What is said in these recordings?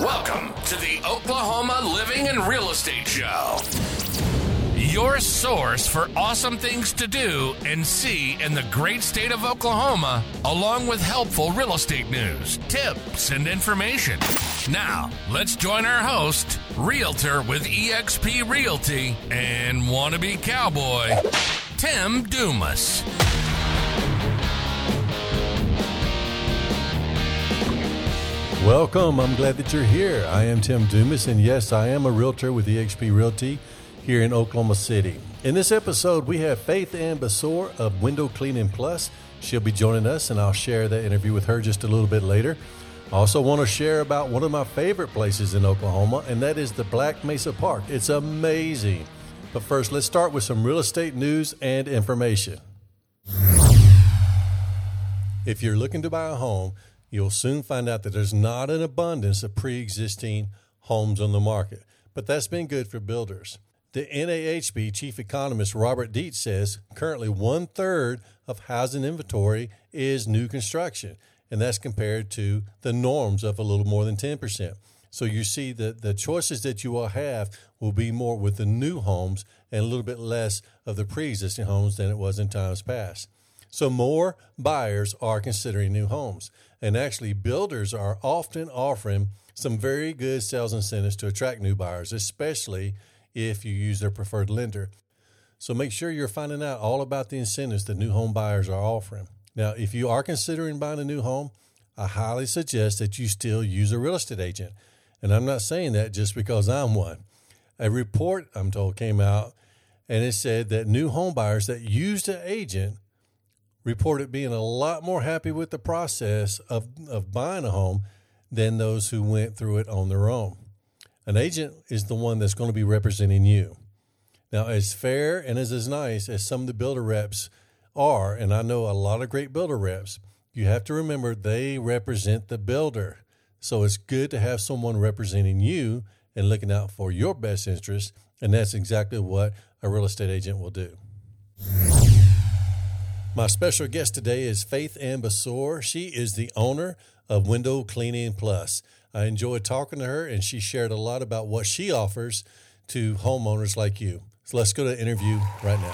Welcome to the Oklahoma Living and Real Estate Show. Your source for awesome things to do and see in the great state of Oklahoma, along with helpful real estate news, tips, and information. Now, let's join our host, Realtor with eXp Realty and wannabe cowboy, Tim Dumas. Welcome. I'm glad that you're here. I am Tim Dumas, and yes, I am a realtor with eXp Realty here in Oklahoma City. In this episode, we have Faith Ann Basore of Window Cleaning Plus. She'll be joining us, and I'll share that interview with her just a little bit later. I also want to share about one of my favorite places in Oklahoma, and that is the Black Mesa Park. It's amazing. But first, let's start with some real estate news and information. If you're looking to buy a home, you'll soon find out that there's not an abundance of pre existing homes on the market. But that's been good for builders. The NAHB chief economist Robert Dietz says currently one third of housing inventory is new construction, and that's compared to the norms of a little more than 10%. So you see that the choices that you will have will be more with the new homes and a little bit less of the pre existing homes than it was in times past. So more buyers are considering new homes. And actually, builders are often offering some very good sales incentives to attract new buyers, especially if you use their preferred lender. So make sure you're finding out all about the incentives that new home buyers are offering. Now, if you are considering buying a new home, I highly suggest that you still use a real estate agent. And I'm not saying that just because I'm one. A report, I'm told, came out and it said that new home buyers that used an agent reported being a lot more happy with the process of, of buying a home than those who went through it on their own. An agent is the one that's going to be representing you. Now, as fair and as, as nice as some of the builder reps are, and I know a lot of great builder reps, you have to remember they represent the builder. So it's good to have someone representing you and looking out for your best interest. And that's exactly what a real estate agent will do. My special guest today is Faith Ann Basore. She is the owner of Window Cleaning Plus. I enjoyed talking to her, and she shared a lot about what she offers to homeowners like you. So let's go to the interview right now.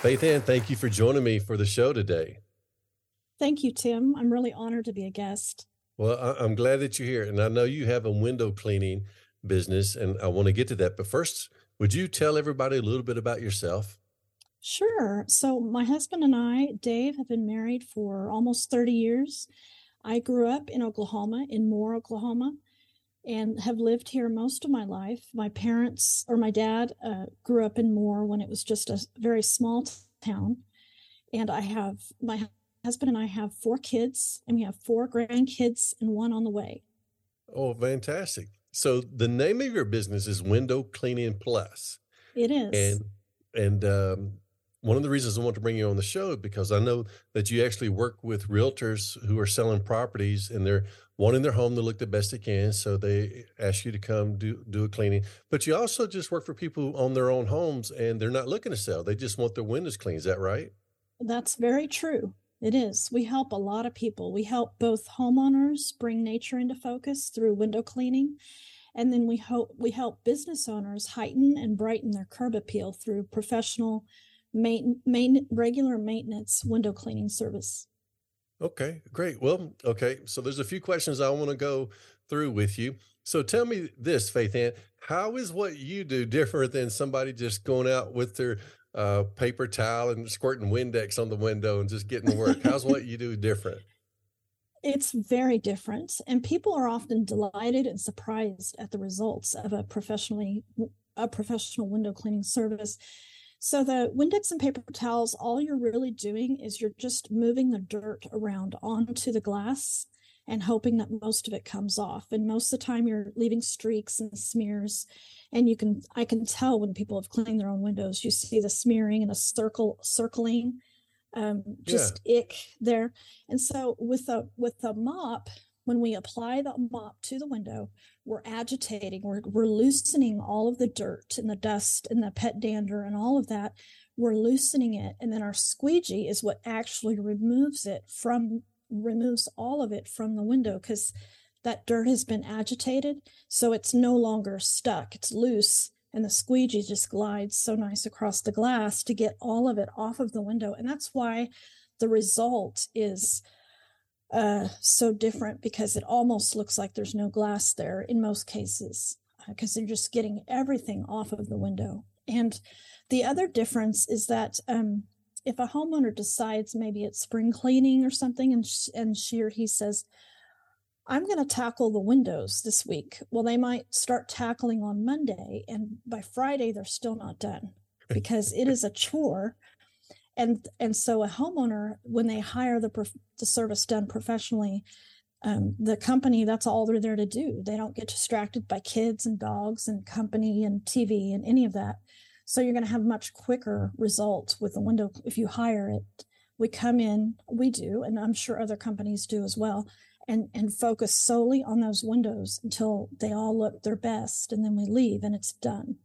Faith Ann, thank you for joining me for the show today. Thank you, Tim. I'm really honored to be a guest. Well, I'm glad that you're here. And I know you have a window cleaning business, and I want to get to that. But first, would you tell everybody a little bit about yourself? Sure. So, my husband and I, Dave, have been married for almost 30 years. I grew up in Oklahoma, in Moore, Oklahoma, and have lived here most of my life. My parents, or my dad, uh, grew up in Moore when it was just a very small town. And I have my husband and I have four kids, and we have four grandkids and one on the way. Oh, fantastic. So the name of your business is Window Cleaning Plus. It is. And and um, one of the reasons I want to bring you on the show because I know that you actually work with realtors who are selling properties and they're wanting their home to look the best they can. So they ask you to come do do a cleaning. But you also just work for people who own their own homes and they're not looking to sell. They just want their windows cleaned. Is that right? That's very true. It is. We help a lot of people. We help both homeowners bring nature into focus through window cleaning, and then we hope we help business owners heighten and brighten their curb appeal through professional main, main regular maintenance window cleaning service. Okay, great. Well, okay. So there's a few questions I want to go through with you. So tell me this, Faith Ann, how is what you do different than somebody just going out with their uh, paper towel and squirting Windex on the window and just getting to work? How's what you do different? It's very different, and people are often delighted and surprised at the results of a professionally a professional window cleaning service. So the Windex and paper towels, all you're really doing is you're just moving the dirt around onto the glass and hoping that most of it comes off. And most of the time you're leaving streaks and smears and you can i can tell when people have cleaned their own windows you see the smearing and the circle circling um, just yeah. ick there and so with a with a mop when we apply the mop to the window we're agitating we're, we're loosening all of the dirt and the dust and the pet dander and all of that we're loosening it and then our squeegee is what actually removes it from removes all of it from the window because that dirt has been agitated so it's no longer stuck. It's loose and the squeegee just glides so nice across the glass to get all of it off of the window and that's why the result is uh, so different because it almost looks like there's no glass there in most cases because uh, they're just getting everything off of the window. And the other difference is that um, if a homeowner decides maybe it's spring cleaning or something, and sh- and she or he says, "I'm going to tackle the windows this week," well, they might start tackling on Monday, and by Friday they're still not done because it is a chore. And and so a homeowner, when they hire the prof- the service done professionally, um, the company that's all they're there to do. They don't get distracted by kids and dogs and company and TV and any of that. So you're going to have much quicker results with the window if you hire it. We come in, we do, and I'm sure other companies do as well, and and focus solely on those windows until they all look their best, and then we leave and it's done.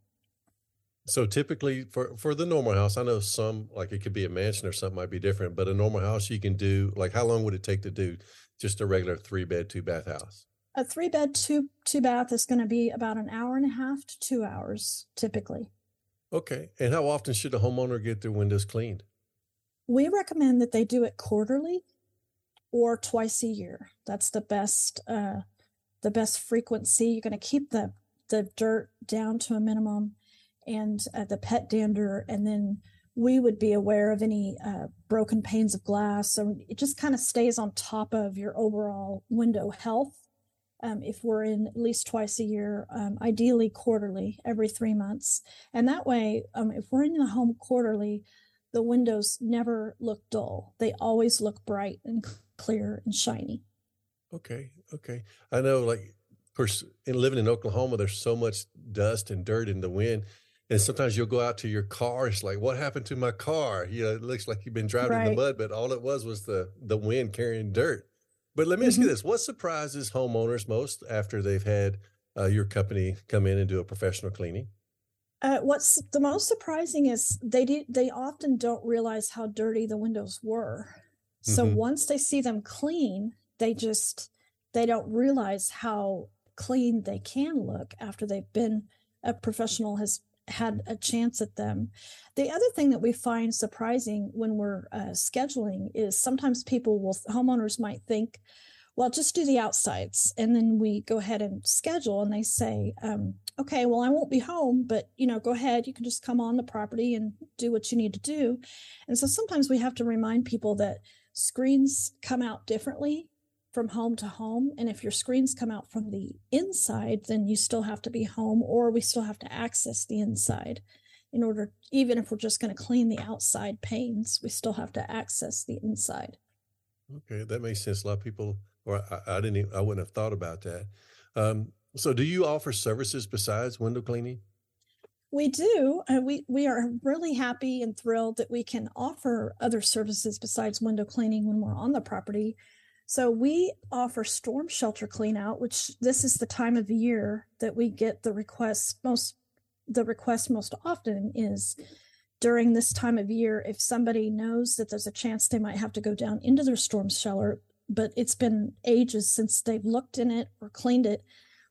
So typically for for the normal house, I know some like it could be a mansion or something might be different, but a normal house you can do like how long would it take to do just a regular three bed, two bath house? A three bed, two two bath is going to be about an hour and a half to two hours typically. Okay. And how often should a homeowner get their windows cleaned? We recommend that they do it quarterly or twice a year. That's the best uh, the best frequency. You're going to keep the the dirt down to a minimum and uh, the pet dander and then we would be aware of any uh, broken panes of glass so it just kind of stays on top of your overall window health um, if we're in at least twice a year, um, ideally quarterly, every three months. And that way, um, if we're in the home quarterly, the windows never look dull. They always look bright and clear and shiny. Okay. Okay. I know, like, of course, in living in Oklahoma, there's so much dust and dirt in the wind. And sometimes you'll go out to your car. It's like, what happened to my car? You know, it looks like you've been driving right. in the mud, but all it was was the the wind carrying dirt. But let me ask mm-hmm. you this: What surprises homeowners most after they've had uh, your company come in and do a professional cleaning? Uh, what's the most surprising is they do, they often don't realize how dirty the windows were. So mm-hmm. once they see them clean, they just they don't realize how clean they can look after they've been a professional has had a chance at them. The other thing that we find surprising when we're uh, scheduling is sometimes people will, homeowners might think, well, just do the outsides. And then we go ahead and schedule and they say, um, okay, well, I won't be home, but you know, go ahead. You can just come on the property and do what you need to do. And so sometimes we have to remind people that screens come out differently from home to home. And if your screens come out from the inside, then you still have to be home or we still have to access the inside in order, even if we're just going to clean the outside panes, we still have to access the inside. Okay, that makes sense. A lot of people, or I, I didn't, even, I wouldn't have thought about that. Um, so, do you offer services besides window cleaning? We do. Uh, we we are really happy and thrilled that we can offer other services besides window cleaning when we're on the property. So we offer storm shelter clean out, which this is the time of year that we get the requests most the request most often is during this time of year if somebody knows that there's a chance they might have to go down into their storm shelter but it's been ages since they've looked in it or cleaned it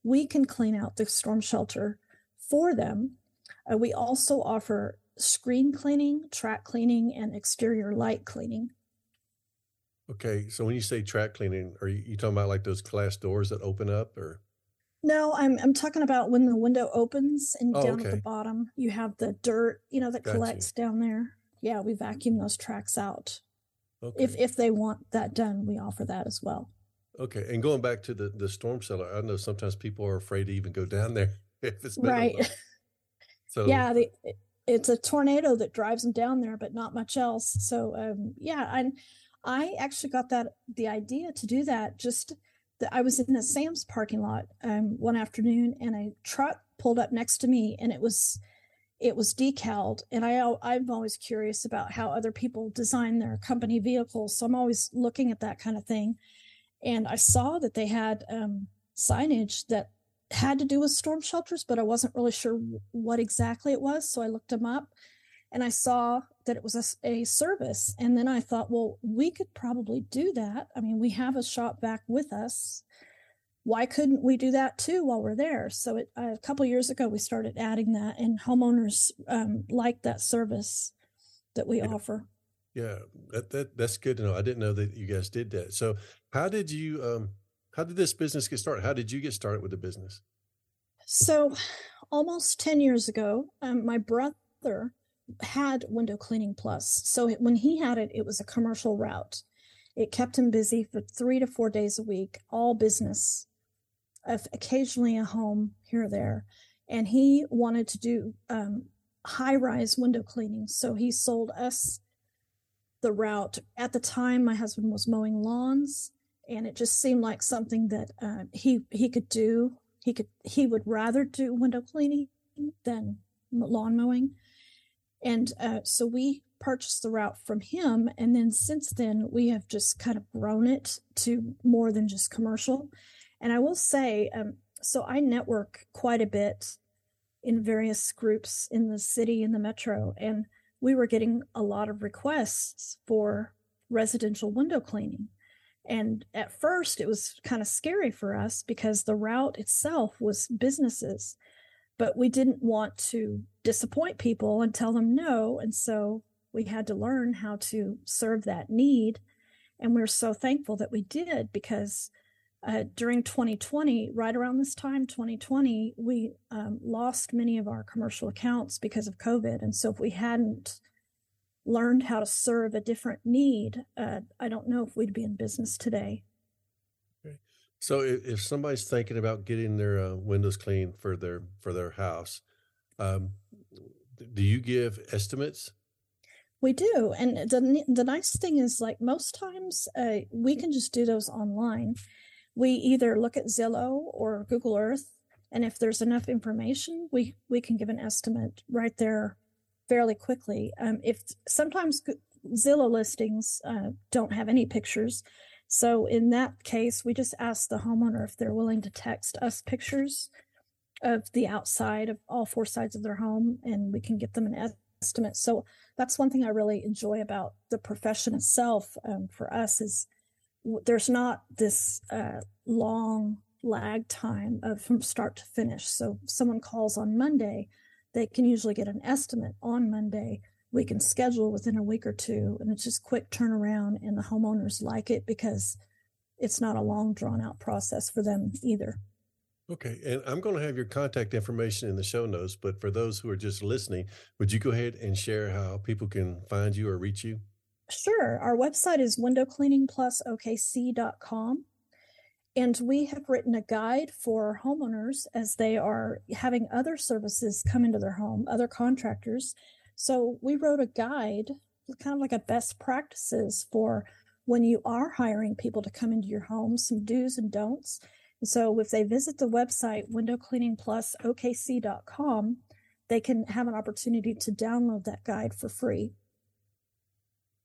we can clean out the storm shelter for them. Uh, we also offer screen cleaning track cleaning and exterior light cleaning Okay, so when you say track cleaning, are you, you talking about like those glass doors that open up, or? No, I'm I'm talking about when the window opens and oh, down okay. at the bottom you have the dirt, you know, that collects down there. Yeah, we vacuum those tracks out. Okay. If if they want that done, we offer that as well. Okay, and going back to the the storm cellar, I know sometimes people are afraid to even go down there if it's right. so yeah, the, it's a tornado that drives them down there, but not much else. So um, yeah, and I actually got that the idea to do that just that I was in a Sam's parking lot um, one afternoon and a truck pulled up next to me and it was it was decaled. And I I'm always curious about how other people design their company vehicles. So I'm always looking at that kind of thing. And I saw that they had um, signage that had to do with storm shelters but I wasn't really sure what exactly it was. So I looked them up and I saw that it was a, a, service. And then I thought, well, we could probably do that. I mean, we have a shop vac with us. Why couldn't we do that too while we're there? So it, a couple years ago, we started adding that, and homeowners um, like that service that we yeah. offer. Yeah, that, that that's good to know. I didn't know that you guys did that. So, how did you um, how did this business get started? How did you get started with the business? So, almost ten years ago, um, my brother had Window Cleaning Plus. So when he had it, it was a commercial route. It kept him busy for three to four days a week, all business, occasionally a home here or there. And he wanted to do um, high rise window cleaning. So he sold us the route. At the time, my husband was mowing lawns, and it just seemed like something that uh, he he could do. He could he would rather do window cleaning than lawn mowing. And uh, so we purchased the route from him. And then since then, we have just kind of grown it to more than just commercial. And I will say, um, so I network quite a bit in various groups in the city, in the metro, and we were getting a lot of requests for residential window cleaning. And at first, it was kind of scary for us because the route itself was businesses but we didn't want to disappoint people and tell them no. And so we had to learn how to serve that need. And we're so thankful that we did because uh, during 2020, right around this time, 2020, we um, lost many of our commercial accounts because of COVID. And so if we hadn't learned how to serve a different need, uh, I don't know if we'd be in business today. So if, if somebody's thinking about getting their uh, windows cleaned for their for their house, um, do you give estimates? We do, and the the nice thing is, like most times, uh, we can just do those online. We either look at Zillow or Google Earth, and if there's enough information, we we can give an estimate right there, fairly quickly. Um, if sometimes Zillow listings uh, don't have any pictures, so in that case, we just ask the homeowner if they're willing to text us pictures of the outside of all four sides of their home, and we can get them an estimate. So that's one thing I really enjoy about the profession itself. Um, for us, is there's not this uh, long lag time of from start to finish. So someone calls on Monday, they can usually get an estimate on Monday we can schedule within a week or two and it's just quick turnaround and the homeowners like it because it's not a long drawn out process for them either. Okay and i'm going to have your contact information in the show notes but for those who are just listening would you go ahead and share how people can find you or reach you? Sure. Our website is windowcleaningplusokc.com and we have written a guide for homeowners as they are having other services come into their home other contractors so we wrote a guide, kind of like a best practices for when you are hiring people to come into your home, some do's and don'ts. And so if they visit the website windowcleaningplusokc.com, they can have an opportunity to download that guide for free.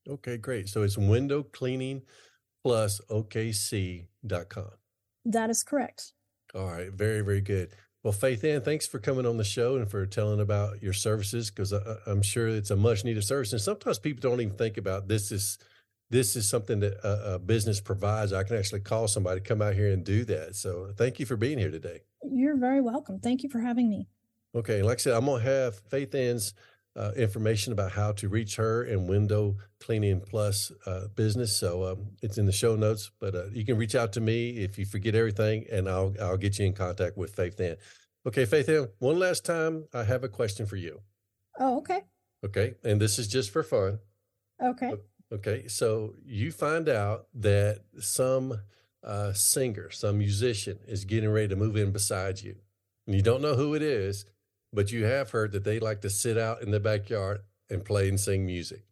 Okay, great. So it's window cleaning plus okc.com. That is correct. All right, very, very good. Well, Faith Ann, thanks for coming on the show and for telling about your services because uh, uh, I'm sure it's a much needed service. And sometimes people don't even think about this is this is something that a, a, business provides. I can actually call somebody to come out here and do that. So thank you for being here today. You're very welcome. Thank you for having me. Okay, like I said, I'm gonna have Faith Ann's uh, information about how to reach her and Window Cleaning Plus uh, business. So um, it's in the show notes, but uh, you can reach out to me if you forget everything, and I'll I'll get you in contact with Faith Ann. Okay, Faith Ann, one last time, I have a question for you. Oh, okay. Okay, and this is just for fun. Okay. Okay, so you find out that some uh, singer, some musician is getting ready to move in beside you, and you don't know who it is but you have heard that they like to sit out in the backyard and play and sing music.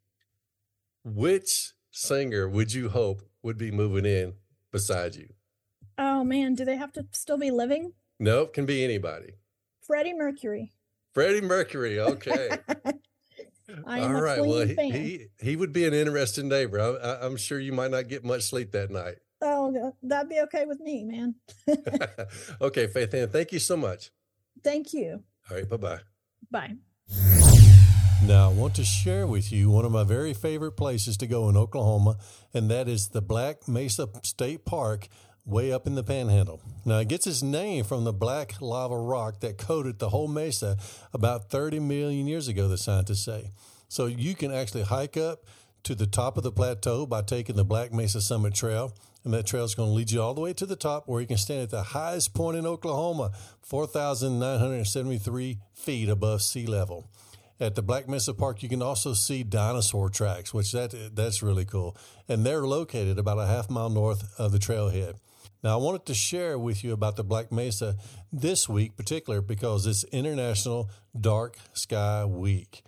Which singer would you hope would be moving in beside you? Oh man, do they have to still be living? No, Nope, can be anybody. Freddie Mercury. Freddie Mercury, okay. All right. Well, he, he, he would be an interesting neighbor. I, I'm sure you might not get much sleep that night. Oh, that'd be okay with me, man. okay, Faith Ann, thank you so much. Thank you. All right. Bye bye. Bye. Now, I want to share with you one of my very favorite places to go in Oklahoma, and that is the Black Mesa State Park way up in the panhandle. Now, it gets its name from the black lava rock that coated the whole mesa about 30 million years ago, the scientists say. So you can actually hike up to the top of the plateau by taking the Black Mesa Summit Trail. And that trail is going to lead you all the way to the top where you can stand at the highest point in Oklahoma, 4,973 feet above sea level. At the Black Mesa Park, you can also see dinosaur tracks, which that that's really cool. And they're located about a half mile north of the trailhead. Now, I wanted to share with you about the Black Mesa this week, particular because it's International Dark Sky Week,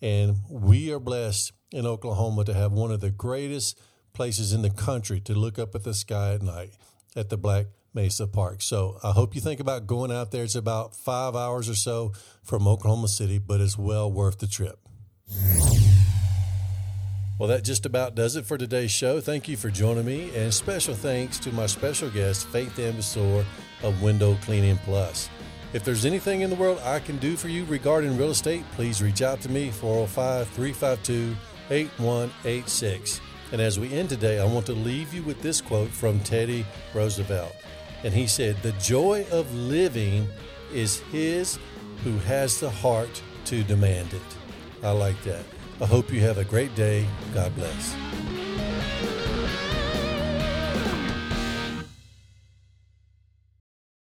and we are blessed in Oklahoma to have one of the greatest places in the country to look up at the sky at night at the Black Mesa Park. So I hope you think about going out there. It's about five hours or so from Oklahoma City, but it's well worth the trip. Well, that just about does it for today's show. Thank you for joining me, and special thanks to my special guest, Faith Ann Basore of Window Cleaning Plus. If there's anything in the world I can do for you regarding real estate, please reach out to me, 405 352 8186. And as we end today, I want to leave you with this quote from Teddy Roosevelt. And he said, The joy of living is his who has the heart to demand it. I like that. I hope you have a great day. God bless.